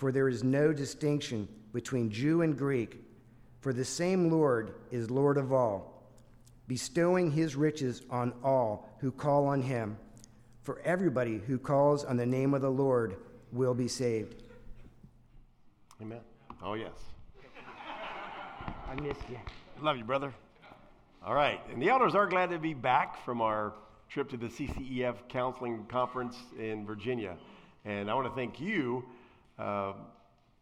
For there is no distinction between Jew and Greek, for the same Lord is Lord of all, bestowing his riches on all who call on him. For everybody who calls on the name of the Lord will be saved. Amen. Oh, yes. I missed you. Love you, brother. All right. And the elders are glad to be back from our trip to the CCEF Counseling Conference in Virginia. And I want to thank you uh,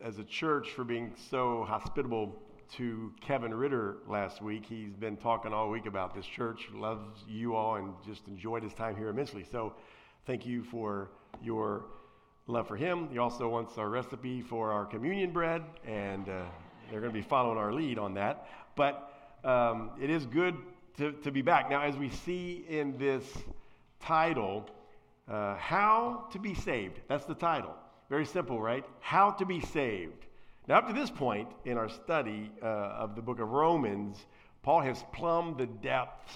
as a church for being so hospitable to Kevin Ritter last week. He's been talking all week about this church, loves you all, and just enjoyed his time here immensely. So thank you for your love for him. He also wants our recipe for our communion bread, and uh, they're going to be following our lead on that. But um, it is good to, to be back. Now, as we see in this title, uh, How to Be Saved, that's the title. Very simple, right? How to be saved. Now, up to this point in our study uh, of the book of Romans, Paul has plumbed the depths,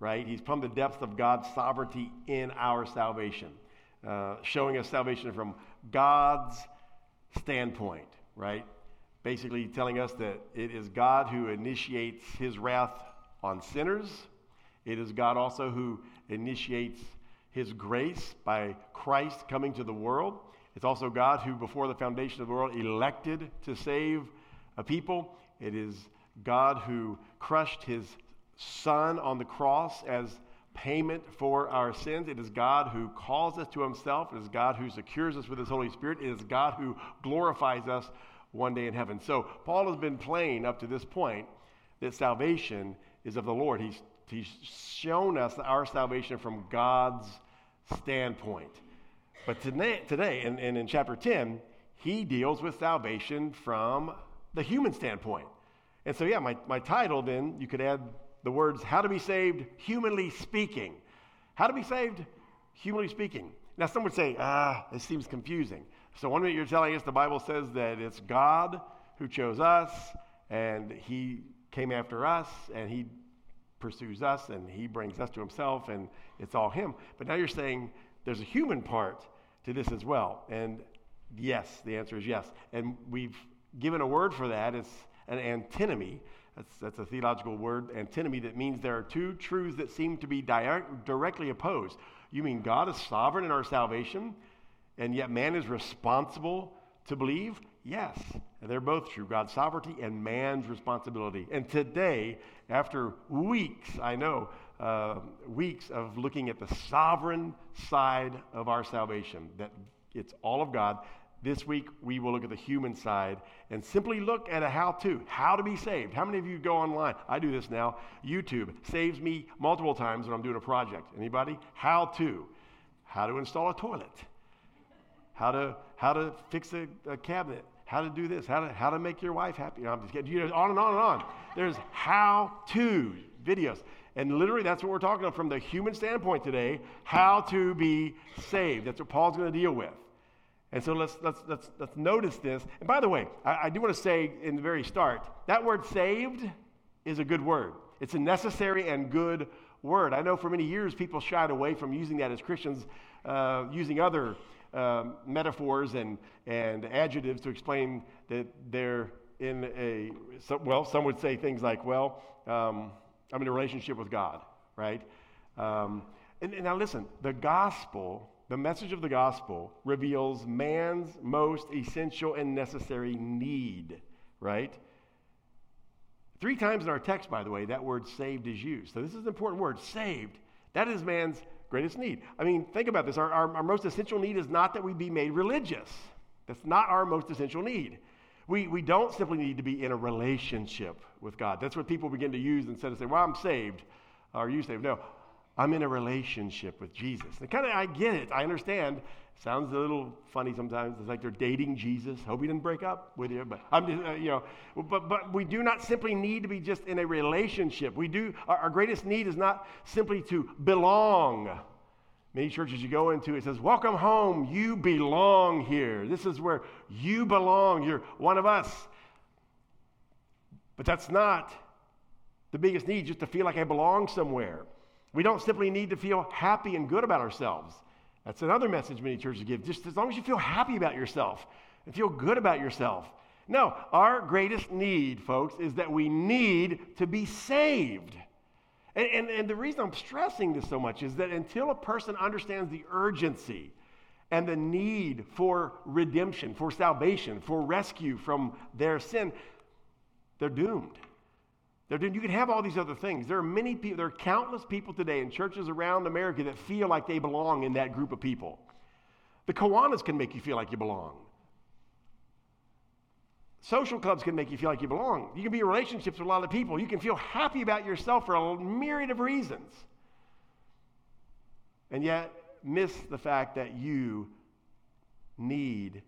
right? He's plumbed the depths of God's sovereignty in our salvation, uh, showing us salvation from God's standpoint, right? Basically, telling us that it is God who initiates his wrath on sinners. It is God also who initiates his grace by Christ coming to the world. It's also God who, before the foundation of the world, elected to save a people. It is God who crushed his son on the cross as payment for our sins. It is God who calls us to himself. It is God who secures us with his Holy Spirit. It is God who glorifies us one day in heaven. So, Paul has been plain up to this point that salvation is of the Lord. He's, he's shown us our salvation from God's standpoint. But today, today and, in chapter 10, he deals with salvation from the human standpoint. And so, yeah, my, my title then, you could add the words, How to Be Saved, Humanly Speaking. How to be saved, humanly speaking. Now, some would say, ah, this seems confusing. So, one minute you're telling us the Bible says that it's God who chose us, and He came after us, and He pursues us, and He brings us to Himself, and it's all Him. But now you're saying there's a human part to this as well. And yes, the answer is yes. And we've given a word for that. It's an antinomy. That's, that's a theological word, antinomy, that means there are two truths that seem to be di- directly opposed. You mean God is sovereign in our salvation, and yet man is responsible to believe? Yes. And they're both true God's sovereignty and man's responsibility. And today, after weeks, I know, uh, weeks of looking at the sovereign side of our salvation, that it's all of God. This week, we will look at the human side and simply look at a how to, how to be saved. How many of you go online? I do this now. YouTube saves me multiple times when I'm doing a project. Anybody? How to. How to install a toilet. How to, how to fix a, a cabinet. How to do this. How to, how to make your wife happy. I'm just kidding. You know, on and on and on. There's how to videos. And literally, that's what we're talking about from the human standpoint today how to be saved. That's what Paul's going to deal with. And so let's, let's, let's, let's notice this. And by the way, I, I do want to say in the very start that word saved is a good word, it's a necessary and good word. I know for many years people shied away from using that as Christians, uh, using other um, metaphors and, and adjectives to explain that they're in a, well, some would say things like, well, um, I'm in a relationship with God, right? Um, and, and now listen, the gospel, the message of the gospel reveals man's most essential and necessary need, right? Three times in our text, by the way, that word saved is used. So this is an important word saved. That is man's greatest need. I mean, think about this. Our, our, our most essential need is not that we be made religious, that's not our most essential need. We, we don't simply need to be in a relationship with God. That's what people begin to use instead of saying, Well, I'm saved. Are you saved? No, I'm in a relationship with Jesus. And kind of, I get it. I understand. Sounds a little funny sometimes. It's like they're dating Jesus. Hope he didn't break up with you, but I'm just, uh, you know, but, but we do not simply need to be just in a relationship. We do, our, our greatest need is not simply to belong. Many churches you go into, it says, Welcome home, you belong here. This is where you belong. You're one of us. But that's not the biggest need, just to feel like I belong somewhere. We don't simply need to feel happy and good about ourselves. That's another message many churches give. Just as long as you feel happy about yourself and feel good about yourself. No, our greatest need, folks, is that we need to be saved. And, and, and, the reason I'm stressing this so much is that until a person understands the urgency and the need for redemption, for salvation, for rescue from their sin, they're doomed. They're doomed. You can have all these other things. There are many people, there are countless people today in churches around America that feel like they belong in that group of people. The Kiwanis can make you feel like you belong. Social clubs can make you feel like you belong. You can be in relationships with a lot of people. You can feel happy about yourself for a myriad of reasons. And yet, miss the fact that you need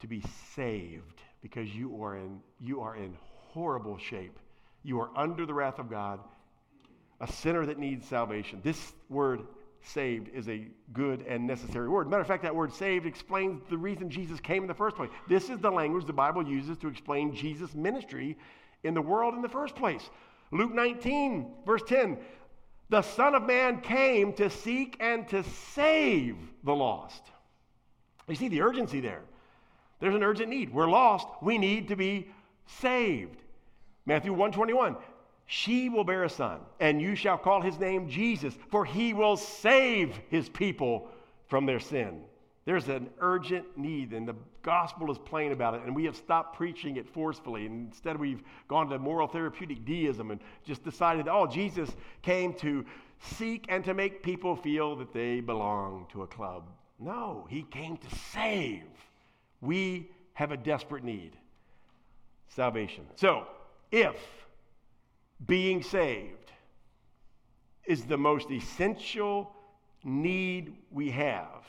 to be saved because you are in, you are in horrible shape you are under the wrath of God, a sinner that needs salvation. This word saved is a good and necessary word. Matter of fact, that word saved explains the reason Jesus came in the first place. This is the language the Bible uses to explain Jesus' ministry in the world in the first place. Luke 19, verse 10 The Son of Man came to seek and to save the lost. You see the urgency there. There's an urgent need. We're lost. We need to be saved. Matthew 121. She will bear a son, and you shall call his name Jesus, for he will save his people from their sin. There's an urgent need, and the gospel is plain about it, and we have stopped preaching it forcefully. And instead, we've gone to moral therapeutic deism and just decided, oh, Jesus came to seek and to make people feel that they belong to a club. No, he came to save. We have a desperate need salvation. So, if being saved is the most essential need we have.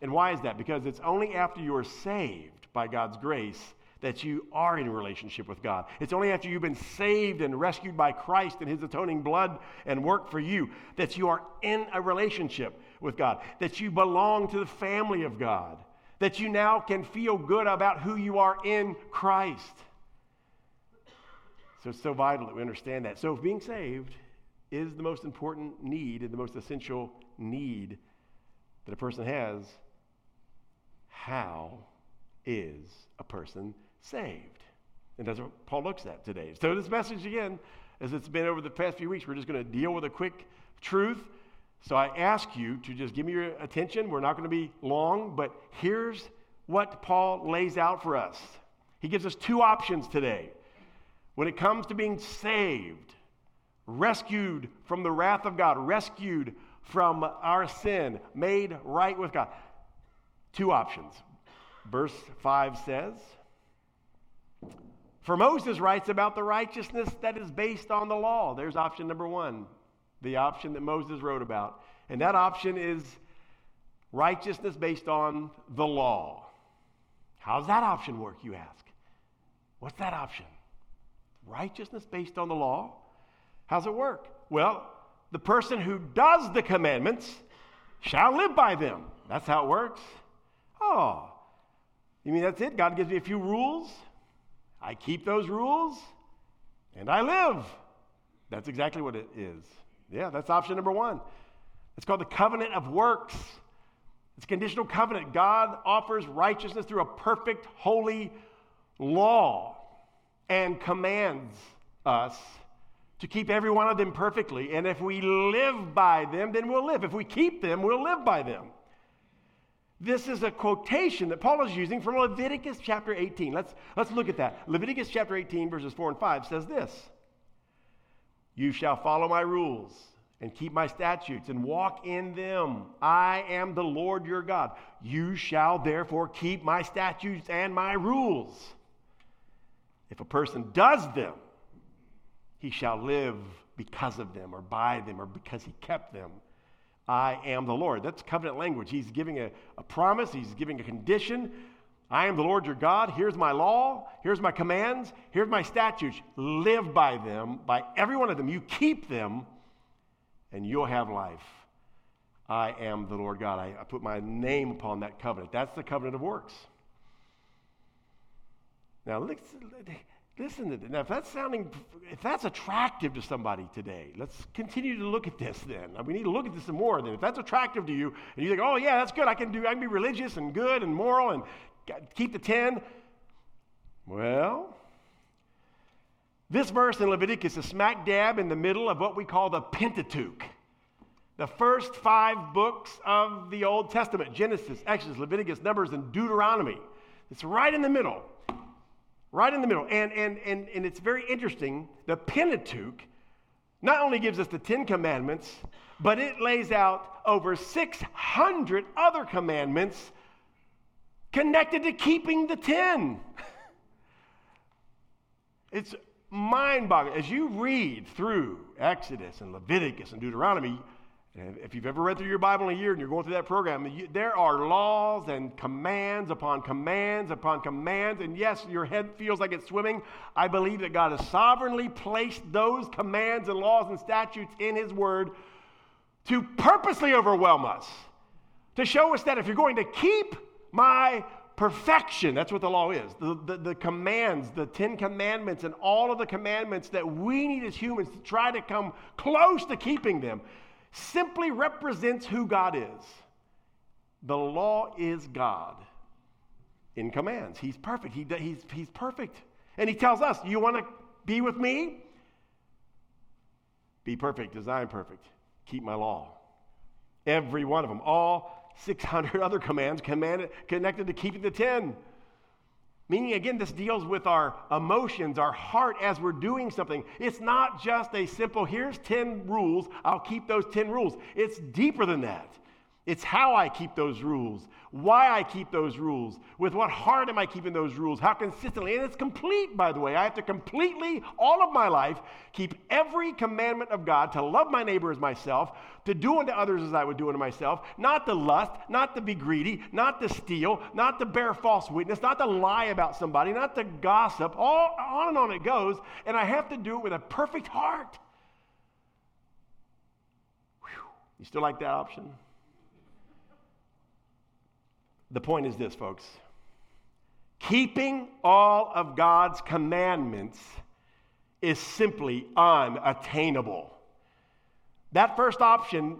And why is that? Because it's only after you're saved by God's grace that you are in a relationship with God. It's only after you've been saved and rescued by Christ and His atoning blood and work for you that you are in a relationship with God, that you belong to the family of God, that you now can feel good about who you are in Christ. So it's so vital that we understand that. So if being saved is the most important need and the most essential need that a person has, how is a person saved? And that's what Paul looks at today. So this message again, as it's been over the past few weeks, we're just going to deal with a quick truth. So I ask you to just give me your attention. We're not going to be long, but here's what Paul lays out for us. He gives us two options today. When it comes to being saved, rescued from the wrath of God, rescued from our sin, made right with God, two options. Verse 5 says, For Moses writes about the righteousness that is based on the law. There's option number one, the option that Moses wrote about. And that option is righteousness based on the law. How's that option work, you ask? What's that option? Righteousness based on the law. How's it work? Well, the person who does the commandments shall live by them. That's how it works. Oh, you mean that's it? God gives me a few rules. I keep those rules and I live. That's exactly what it is. Yeah, that's option number one. It's called the covenant of works. It's a conditional covenant. God offers righteousness through a perfect, holy law and commands us to keep every one of them perfectly. And if we live by them, then we'll live. If we keep them, we'll live by them. This is a quotation that Paul is using from Leviticus chapter 18. Let's, let's look at that. Leviticus chapter 18, verses 4 and 5 says this You shall follow my rules and keep my statutes and walk in them. I am the Lord your God. You shall therefore keep my statutes and my rules. If a person does them, he shall live because of them or by them or because he kept them. I am the Lord. That's covenant language. He's giving a, a promise, he's giving a condition. I am the Lord your God. Here's my law. Here's my commands. Here's my statutes. Live by them, by every one of them. You keep them and you'll have life. I am the Lord God. I, I put my name upon that covenant. That's the covenant of works. Now, listen, to this. Now, if that's sounding, if that's attractive to somebody today, let's continue to look at this then. We need to look at this some more then. If that's attractive to you, and you think, oh, yeah, that's good, I can do, I can be religious and good and moral and keep the 10. Well, this verse in Leviticus is smack dab in the middle of what we call the Pentateuch. The first five books of the Old Testament Genesis, Exodus, Leviticus, Numbers, and Deuteronomy. It's right in the middle. Right in the middle. And, and, and, and it's very interesting. The Pentateuch not only gives us the Ten Commandments, but it lays out over 600 other commandments connected to keeping the ten. It's mind boggling. As you read through Exodus and Leviticus and Deuteronomy, if you've ever read through your Bible in a year and you're going through that program, you, there are laws and commands upon commands upon commands. And yes, your head feels like it's swimming. I believe that God has sovereignly placed those commands and laws and statutes in His Word to purposely overwhelm us, to show us that if you're going to keep my perfection. That's what the law is. The, the, the, commands, the Ten Commandments, and all of the commandments that we need as humans to try to come close to keeping them simply represents who God is. The law is God in commands. He's perfect. He, he's, he's perfect. And He tells us, You want to be with me? Be perfect as I am perfect. Keep my law. Every one of them, all 600 other commands connected to keeping the 10. Meaning, again, this deals with our emotions, our heart as we're doing something. It's not just a simple, here's 10 rules, I'll keep those 10 rules. It's deeper than that. It's how I keep those rules, why I keep those rules, with what heart am I keeping those rules, how consistently. And it's complete, by the way. I have to completely, all of my life, keep every commandment of God to love my neighbor as myself, to do unto others as I would do unto myself, not to lust, not to be greedy, not to steal, not to bear false witness, not to lie about somebody, not to gossip. All on and on it goes. And I have to do it with a perfect heart. Whew. You still like that option? The point is this, folks keeping all of God's commandments is simply unattainable. That first option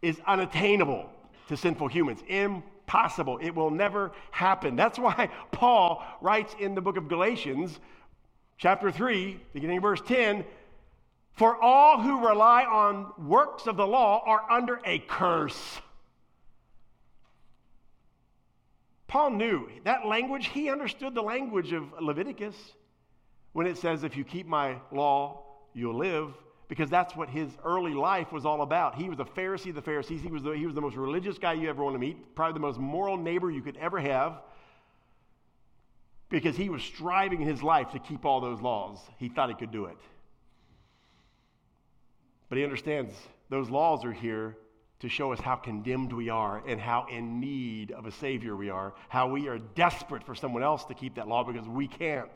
is unattainable to sinful humans, impossible. It will never happen. That's why Paul writes in the book of Galatians, chapter 3, beginning verse 10 For all who rely on works of the law are under a curse. Paul knew that language, he understood the language of Leviticus when it says, If you keep my law, you'll live, because that's what his early life was all about. He was a Pharisee of the Pharisees. He was the, he was the most religious guy you ever want to meet, probably the most moral neighbor you could ever have, because he was striving in his life to keep all those laws. He thought he could do it. But he understands those laws are here to show us how condemned we are and how in need of a Savior we are, how we are desperate for someone else to keep that law because we can't.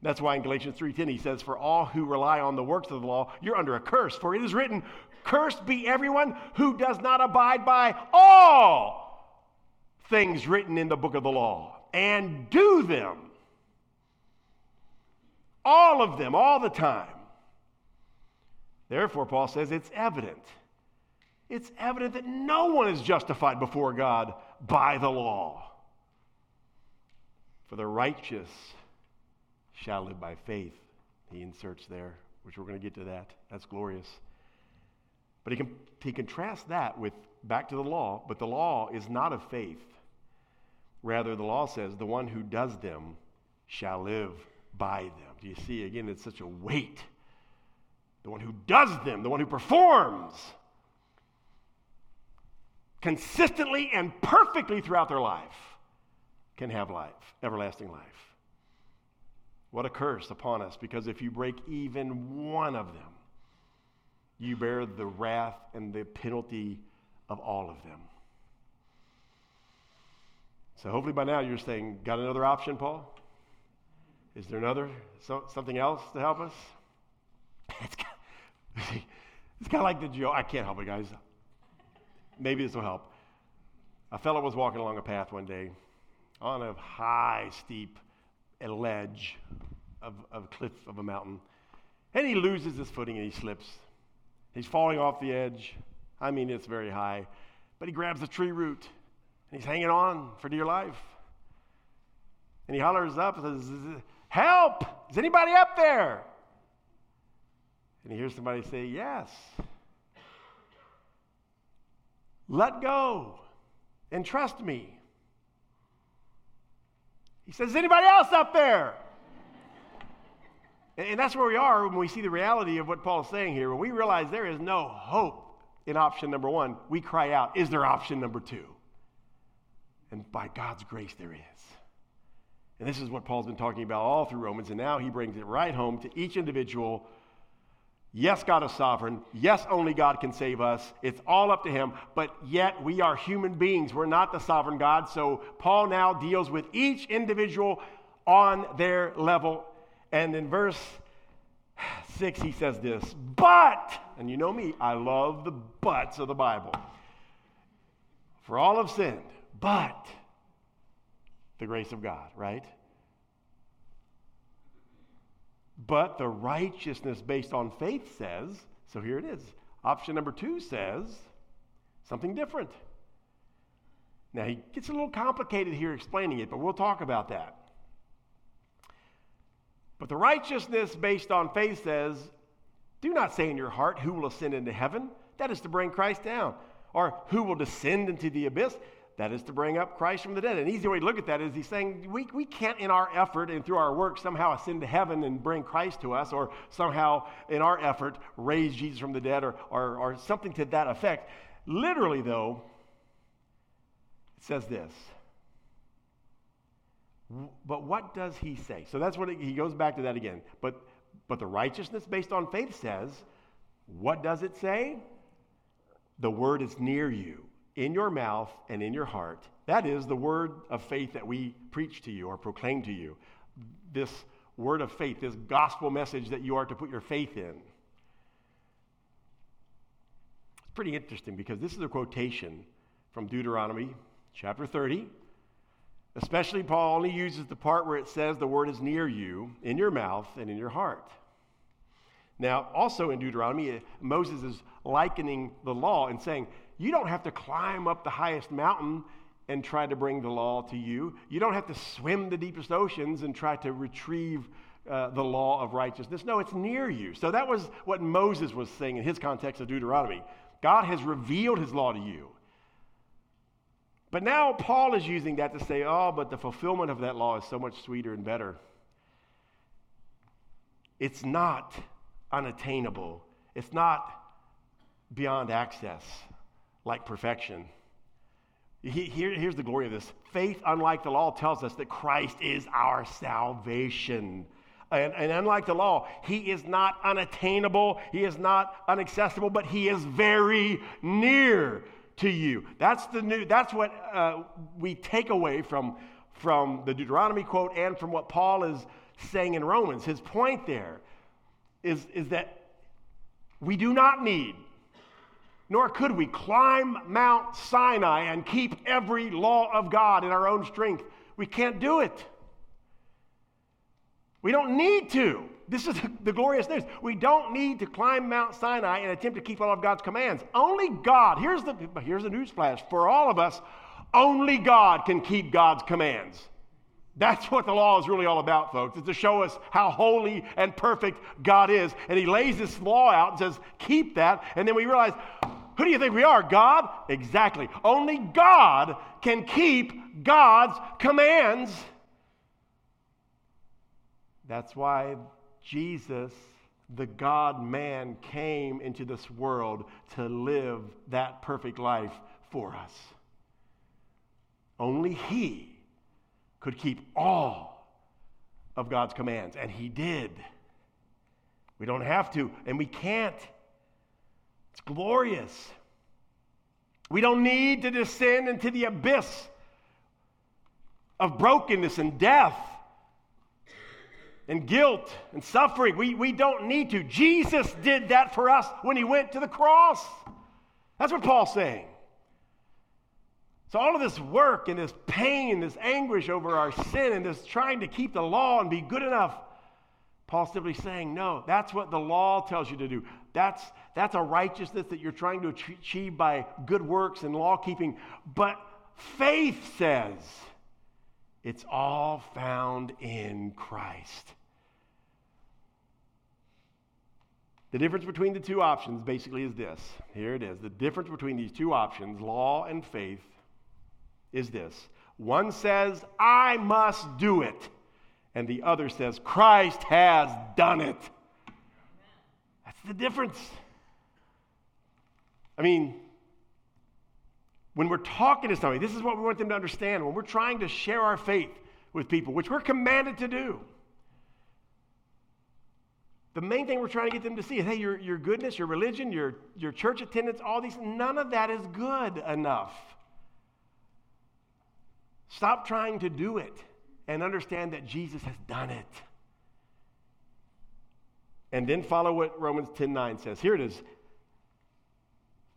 That's why in Galatians 3:10 he says, "For all who rely on the works of the law, you're under a curse. For it is written, Cursed be everyone who does not abide by all things written in the book of the law and do them. All of them, all the time. Therefore, Paul says it's evident it's evident that no one is justified before God by the law. For the righteous shall live by faith, he inserts there, which we're going to get to that. That's glorious. But he, can, he contrasts that with back to the law, but the law is not of faith. Rather, the law says, the one who does them shall live by them. Do you see? Again, it's such a weight the one who does them, the one who performs consistently and perfectly throughout their life can have life, everlasting life. What a curse upon us, because if you break even one of them, you bear the wrath and the penalty of all of them. So hopefully by now you're saying, got another option, Paul? Is there another, so, something else to help us? It's kind, it's kind of like the joke. I can't help it, guys. Maybe this will help. A fellow was walking along a path one day on a high, steep ledge of, of a cliff of a mountain, and he loses his footing and he slips. He's falling off the edge. I mean, it's very high, but he grabs a tree root and he's hanging on for dear life. And he hollers up and says, Help! Is anybody up there? And he hears somebody say, Yes. Let go and trust me. He says, Is anybody else up there? And that's where we are when we see the reality of what Paul is saying here. When we realize there is no hope in option number one, we cry out, Is there option number two? And by God's grace, there is. And this is what Paul's been talking about all through Romans, and now he brings it right home to each individual. Yes, God is sovereign. Yes, only God can save us. It's all up to him. But yet, we are human beings. We're not the sovereign God. So, Paul now deals with each individual on their level. And in verse 6, he says this But, and you know me, I love the buts of the Bible. For all have sinned, but the grace of God, right? But the righteousness based on faith says, so here it is. Option number two says something different. Now, he gets a little complicated here explaining it, but we'll talk about that. But the righteousness based on faith says, do not say in your heart, who will ascend into heaven? That is to bring Christ down. Or who will descend into the abyss? That is to bring up Christ from the dead. An easy way to look at that is he's saying we, we can't, in our effort and through our work, somehow ascend to heaven and bring Christ to us, or somehow, in our effort, raise Jesus from the dead, or, or, or something to that effect. Literally, though, it says this. But what does he say? So that's what it, he goes back to that again. But, but the righteousness based on faith says, what does it say? The word is near you in your mouth and in your heart. That is the word of faith that we preach to you or proclaim to you. This word of faith, this gospel message that you are to put your faith in. It's pretty interesting because this is a quotation from Deuteronomy chapter 30. Especially, Paul only uses the part where it says the word is near you, in your mouth and in your heart. Now, also in Deuteronomy, Moses is likening the law and saying, you don't have to climb up the highest mountain and try to bring the law to you. You don't have to swim the deepest oceans and try to retrieve uh, the law of righteousness. No, it's near you. So that was what Moses was saying in his context of Deuteronomy. God has revealed his law to you. But now Paul is using that to say, oh, but the fulfillment of that law is so much sweeter and better. It's not unattainable, it's not beyond access like perfection. Here, here's the glory of this faith, unlike the law, tells us that Christ is our salvation. And, and, unlike the law, he is not unattainable, he is not inaccessible, but he is very near to you. That's the new. That's what uh, we take away from from the Deuteronomy quote and from what Paul is saying in Romans. His point there is is that we do not need nor could we climb Mount Sinai and keep every law of God in our own strength. We can't do it. We don't need to. This is the glorious news. We don't need to climb Mount Sinai and attempt to keep all of God's commands. Only God, here's the, here's the news flash for all of us, only God can keep God's commands. That's what the law is really all about, folks, is to show us how holy and perfect God is. And He lays this law out and says, keep that. And then we realize, who do you think we are? God? Exactly. Only God can keep God's commands. That's why Jesus the God man came into this world to live that perfect life for us. Only He could keep all of God's commands, and He did. We don't have to, and we can't. It's glorious. We don't need to descend into the abyss of brokenness and death and guilt and suffering. We, we don't need to. Jesus did that for us when he went to the cross. That's what Paul's saying. So, all of this work and this pain, and this anguish over our sin, and this trying to keep the law and be good enough, Paul's simply saying, no, that's what the law tells you to do. That's, that's a righteousness that you're trying to achieve by good works and law keeping. But faith says it's all found in Christ. The difference between the two options basically is this. Here it is. The difference between these two options, law and faith, is this. One says, I must do it, and the other says, Christ has done it. That's the difference. I mean, when we're talking to somebody, this is what we want them to understand. When we're trying to share our faith with people, which we're commanded to do, the main thing we're trying to get them to see is hey, your, your goodness, your religion, your, your church attendance, all these, none of that is good enough. Stop trying to do it and understand that Jesus has done it. And then follow what Romans 10 9 says. Here it is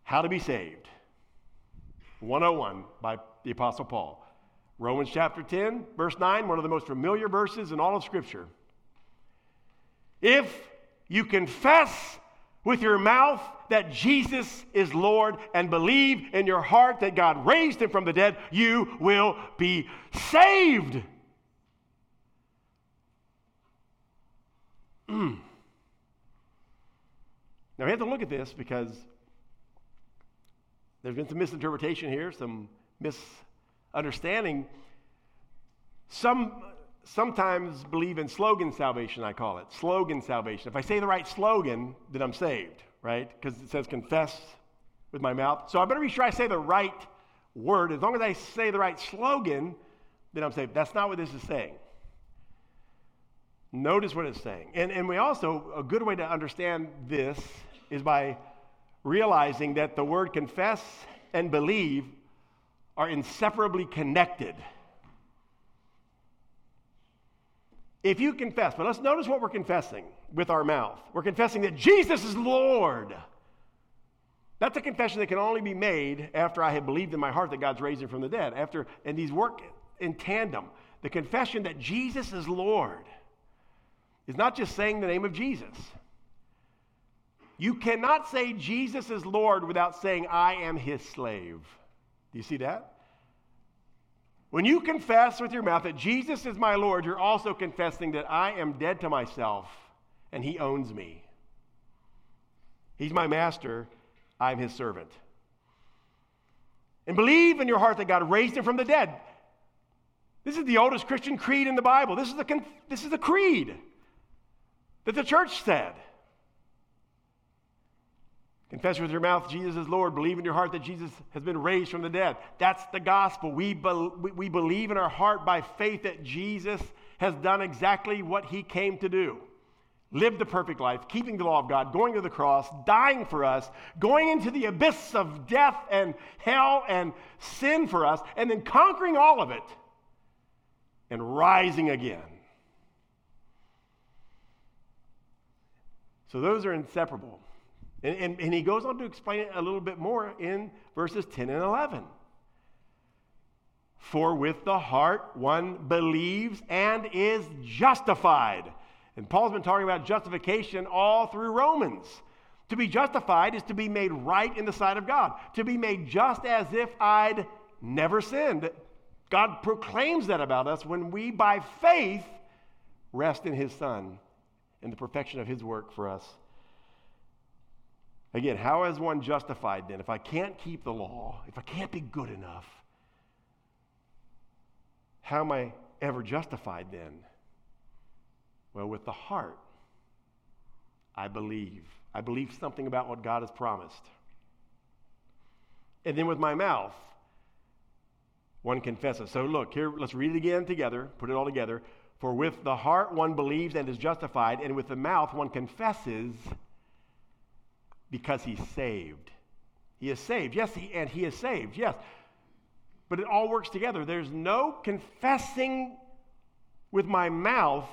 How to be saved. 101 by the Apostle Paul. Romans chapter 10, verse 9, one of the most familiar verses in all of Scripture. If you confess with your mouth that Jesus is Lord and believe in your heart that God raised him from the dead, you will be saved. Mm. Now we have to look at this because there's been some misinterpretation here, some misunderstanding. Some sometimes believe in slogan salvation, I call it. Slogan salvation. If I say the right slogan, then I'm saved, right? Because it says confess with my mouth. So I better be sure I say the right word. As long as I say the right slogan, then I'm saved. That's not what this is saying. Notice what it's saying. And, and we also, a good way to understand this is by realizing that the word confess and believe are inseparably connected. If you confess, but let's notice what we're confessing with our mouth. We're confessing that Jesus is Lord. That's a confession that can only be made after I have believed in my heart that God's raised him from the dead. After, and these work in tandem. The confession that Jesus is Lord is not just saying the name of Jesus. You cannot say Jesus is Lord without saying, I am his slave. Do you see that? When you confess with your mouth that Jesus is my Lord, you're also confessing that I am dead to myself and he owns me. He's my master, I'm his servant. And believe in your heart that God raised him from the dead. This is the oldest Christian creed in the Bible. This is the, this is the creed that the church said. Confess with your mouth Jesus is Lord. Believe in your heart that Jesus has been raised from the dead. That's the gospel. We, be, we believe in our heart by faith that Jesus has done exactly what he came to do lived the perfect life, keeping the law of God, going to the cross, dying for us, going into the abyss of death and hell and sin for us, and then conquering all of it and rising again. So those are inseparable. And, and, and, he goes on to explain it a little bit more in verses 10 and 11. For with the heart one believes and is justified. And Paul's been talking about justification all through Romans. To be justified is to be made right in the sight of God, to be made just as if I'd never sinned. God proclaims that about us when we, by faith, rest in his Son and the perfection of his work for us. Again, how is one justified then? If I can't keep the law, if I can't be good enough, how am I ever justified then? Well, with the heart, I believe. I believe something about what God has promised. And then with my mouth, one confesses. So look, here, let's read it again together, put it all together. For with the heart one believes and is justified, and with the mouth one confesses because he's saved. He is saved. Yes, he, and he is saved. Yes. But it all works together. There's no confessing with my mouth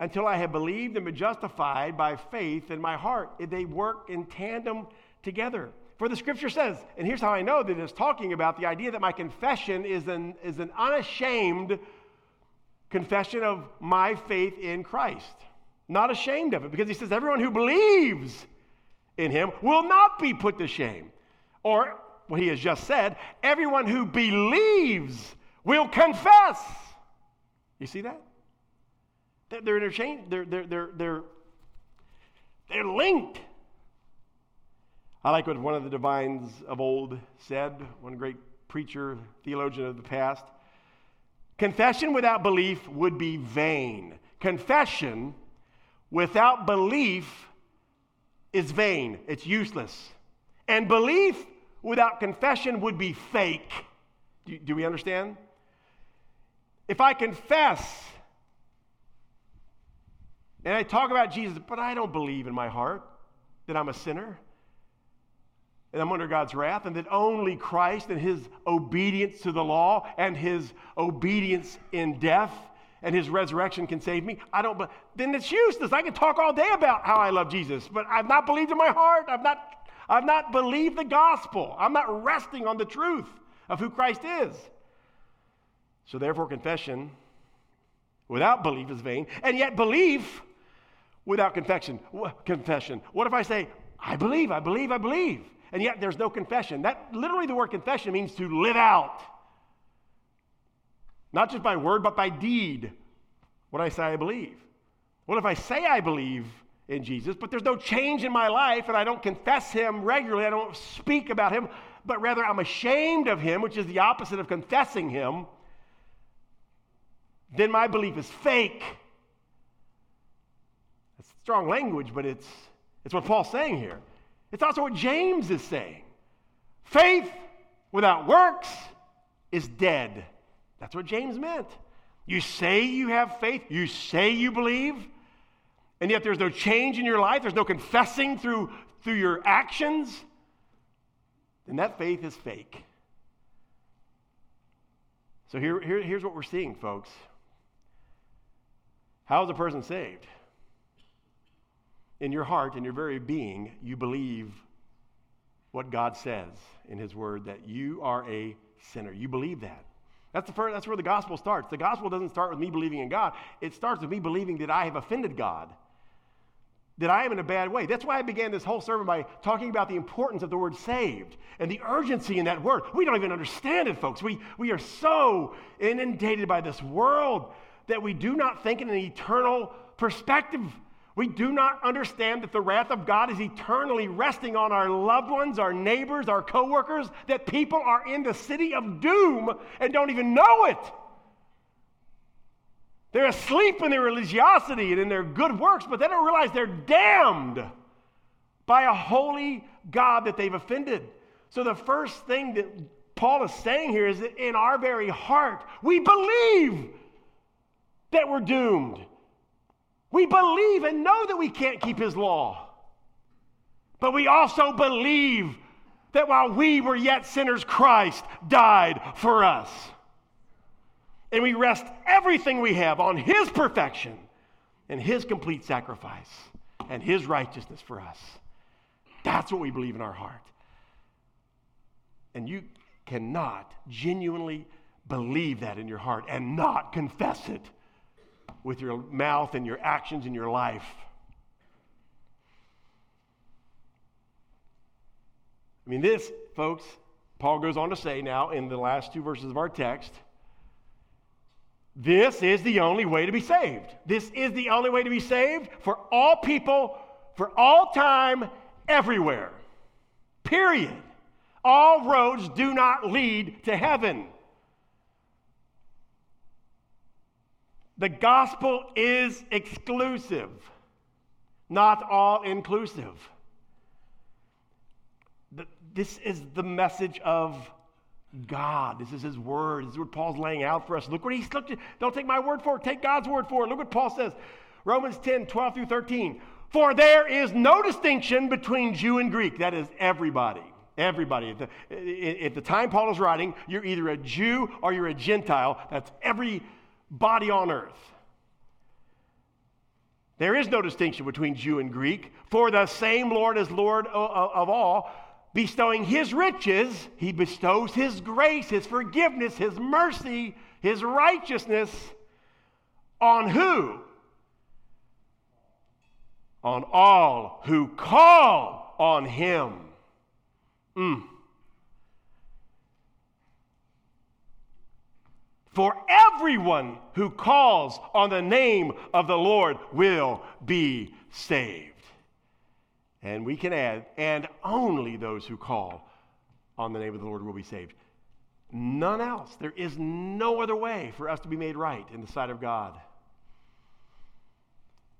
until I have believed and been justified by faith in my heart. They work in tandem together. For the scripture says, and here's how I know that it's talking about the idea that my confession is an, is an unashamed confession of my faith in Christ. Not ashamed of it, because he says, everyone who believes in him will not be put to shame. Or what he has just said, everyone who believes will confess. You see that? They're interchanged, they're, they're, they're, they're, they're linked. I like what one of the divines of old said, one great preacher, theologian of the past. Confession without belief would be vain. Confession without belief is vain, it's useless. And belief without confession would be fake. Do, do we understand? If I confess and I talk about Jesus, but I don't believe in my heart that I'm a sinner and I'm under God's wrath, and that only Christ and his obedience to the law and his obedience in death and his resurrection can save me. I don't, then it's useless. I can talk all day about how I love Jesus, but I've not believed in my heart. I've not, I've not believed the gospel. I'm not resting on the truth of who Christ is. So, therefore, confession without belief is vain, and yet belief without confession. Confession. What if I say, I believe, I believe, I believe? And yet there's no confession. That literally the word confession means to live out. Not just by word, but by deed. What I say I believe. What if I say I believe in Jesus, but there's no change in my life and I don't confess him regularly, I don't speak about him, but rather I'm ashamed of him, which is the opposite of confessing him, then my belief is fake. That's strong language, but it's, it's what Paul's saying here. It's also what James is saying. Faith without works is dead. That's what James meant. You say you have faith, you say you believe, and yet there's no change in your life, there's no confessing through, through your actions, then that faith is fake. So here, here, here's what we're seeing, folks. How is a person saved? In your heart, in your very being, you believe what God says in His Word that you are a sinner. You believe that. That's, the first, that's where the gospel starts. The gospel doesn't start with me believing in God, it starts with me believing that I have offended God, that I am in a bad way. That's why I began this whole sermon by talking about the importance of the word saved and the urgency in that word. We don't even understand it, folks. We, we are so inundated by this world that we do not think in an eternal perspective. We do not understand that the wrath of God is eternally resting on our loved ones, our neighbors, our coworkers, that people are in the city of doom and don't even know it. They're asleep in their religiosity and in their good works, but they don't realize they're damned by a holy God that they've offended. So the first thing that Paul is saying here is that in our very heart, we believe that we're doomed. We believe and know that we can't keep his law. But we also believe that while we were yet sinners, Christ died for us. And we rest everything we have on his perfection and his complete sacrifice and his righteousness for us. That's what we believe in our heart. And you cannot genuinely believe that in your heart and not confess it with your mouth and your actions in your life. I mean, this, folks, Paul goes on to say now in the last two verses of our text this is the only way to be saved. This is the only way to be saved for all people, for all time, everywhere. Period. All roads do not lead to heaven. The gospel is exclusive. not all inclusive. This is the message of God. This is His Word. This is what Paul's laying out for us. Look what He's looked. Don't take my word for it, take God's word for it. Look what Paul says Romans 10 12 through 13. For there is no distinction between Jew and Greek. That is everybody. Everybody. At the, at the time Paul is writing, you're either a Jew or you're a Gentile. That's everybody on earth. There is no distinction between Jew and Greek, for the same Lord is Lord of all, bestowing his riches, he bestows his grace, his forgiveness, his mercy, his righteousness on who? On all who call on him. Mm. For everyone who calls on the name of the Lord will be saved. And we can add, and only those who call on the name of the Lord will be saved. None else. There is no other way for us to be made right in the sight of God.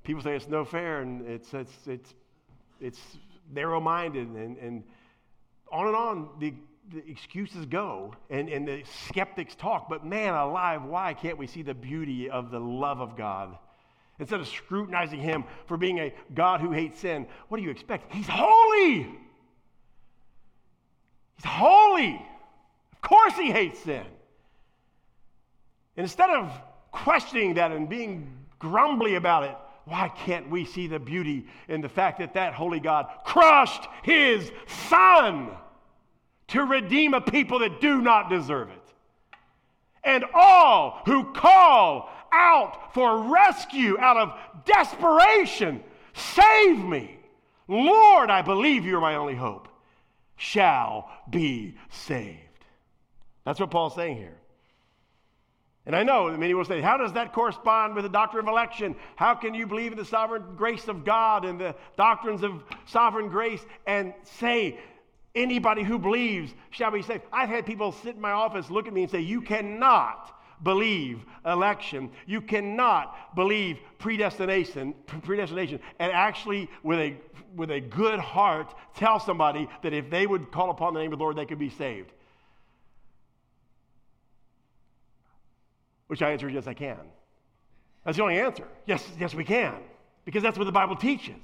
People say it's no fair and it's, it's, it's, it's narrow minded and, and on and on. The, the excuses go and, and the skeptics talk, but man alive, why can't we see the beauty of the love of God? Instead of scrutinizing him for being a God who hates sin, what do you expect? He's holy. He's holy. Of course, he hates sin. instead of questioning that and being grumbly about it, why can't we see the beauty in the fact that that holy God crushed his son to redeem a people that do not deserve it? And all who call out for rescue out of desperation. Save me. Lord, I believe you're my only hope. Shall be saved. That's what Paul's saying here. And I know many will say, How does that correspond with the doctrine of election? How can you believe in the sovereign grace of God and the doctrines of sovereign grace and say, Anybody who believes shall be saved? I've had people sit in my office, look at me, and say, You cannot believe election. You cannot believe predestination, predestination and actually with a with a good heart tell somebody that if they would call upon the name of the Lord they could be saved. Which I answer yes I can. That's the only answer. Yes, yes we can. Because that's what the Bible teaches.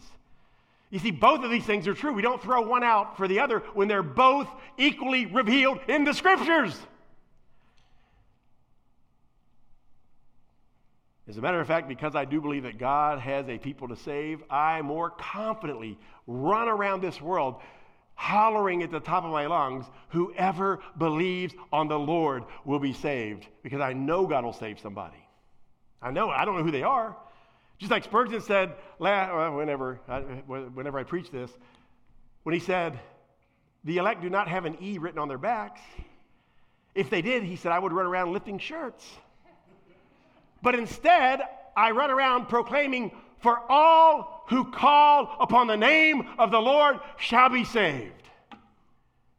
You see, both of these things are true. We don't throw one out for the other when they're both equally revealed in the scriptures. As a matter of fact, because I do believe that God has a people to save, I more confidently run around this world hollering at the top of my lungs, whoever believes on the Lord will be saved, because I know God will save somebody. I know, I don't know who they are. Just like Spurgeon said uh, whenever, uh, whenever I preach this, when he said, The elect do not have an E written on their backs. If they did, he said, I would run around lifting shirts. But instead, I run around proclaiming, For all who call upon the name of the Lord shall be saved.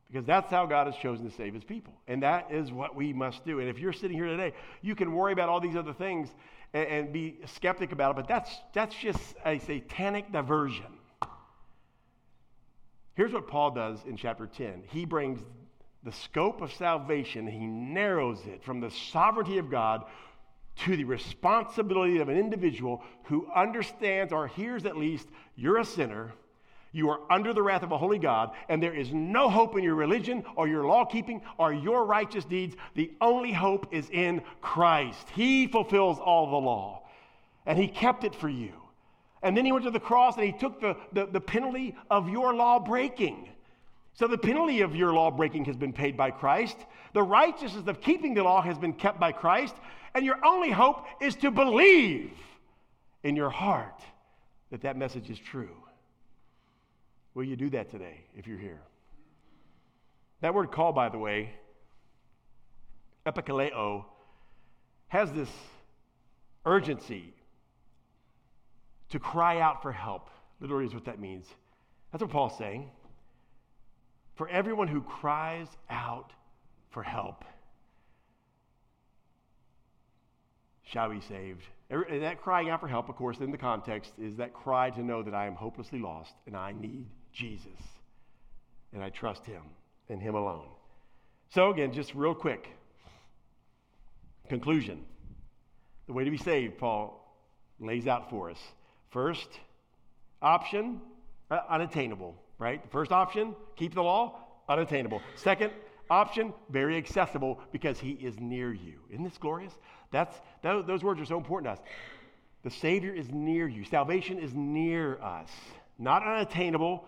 Because that's how God has chosen to save his people. And that is what we must do. And if you're sitting here today, you can worry about all these other things and, and be skeptic about it, but that's, that's just a satanic diversion. Here's what Paul does in chapter 10 he brings the scope of salvation, he narrows it from the sovereignty of God to the responsibility of an individual who understands or hears at least you're a sinner, you are under the wrath of a holy God, and there is no hope in your religion or your law keeping or your righteous deeds. The only hope is in Christ. He fulfills all the law, and He kept it for you. And then He went to the cross and He took the, the, the penalty of your law breaking. So the penalty of your law breaking has been paid by Christ. The righteousness of keeping the law has been kept by Christ and your only hope is to believe in your heart that that message is true. Will you do that today if you're here? That word call, by the way, epikaleo, has this urgency to cry out for help. Literally is what that means. That's what Paul's saying. For everyone who cries out for help. shall be saved. And that crying out for help, of course, in the context, is that cry to know that I am hopelessly lost and I need Jesus. And I trust Him and Him alone. So, again, just real quick conclusion. The way to be saved, Paul lays out for us. First option, uh, unattainable, right? The first option, keep the law, unattainable. Second option, very accessible because he is near you. Isn't this glorious? That's, that, those words are so important to us. The Savior is near you. Salvation is near us. Not unattainable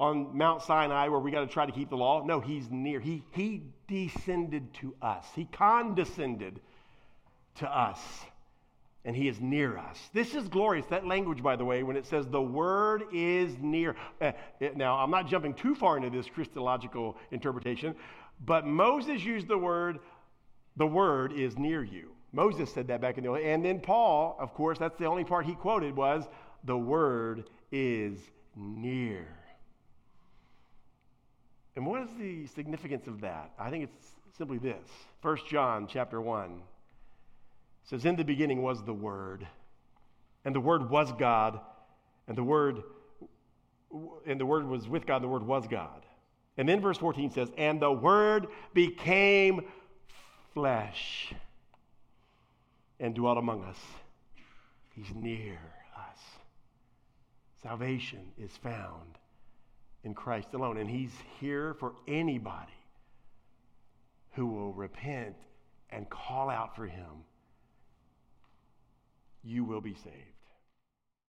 on Mount Sinai where we got to try to keep the law. No, he's near. He, he descended to us, he condescended to us and he is near us. This is glorious. That language, by the way, when it says the word is near. Uh, it, now, I'm not jumping too far into this Christological interpretation, but Moses used the word, the word is near you. Moses said that back in the old. And then Paul, of course, that's the only part he quoted was the word is near. And what is the significance of that? I think it's simply this. 1 John chapter 1 says, In the beginning was the Word, and the Word was God, and the Word and the Word was with God, the Word was God. And then verse 14 says, And the Word became flesh and dwelt among us. He's near us. Salvation is found in Christ alone. And He's here for anybody who will repent and call out for Him you will be saved.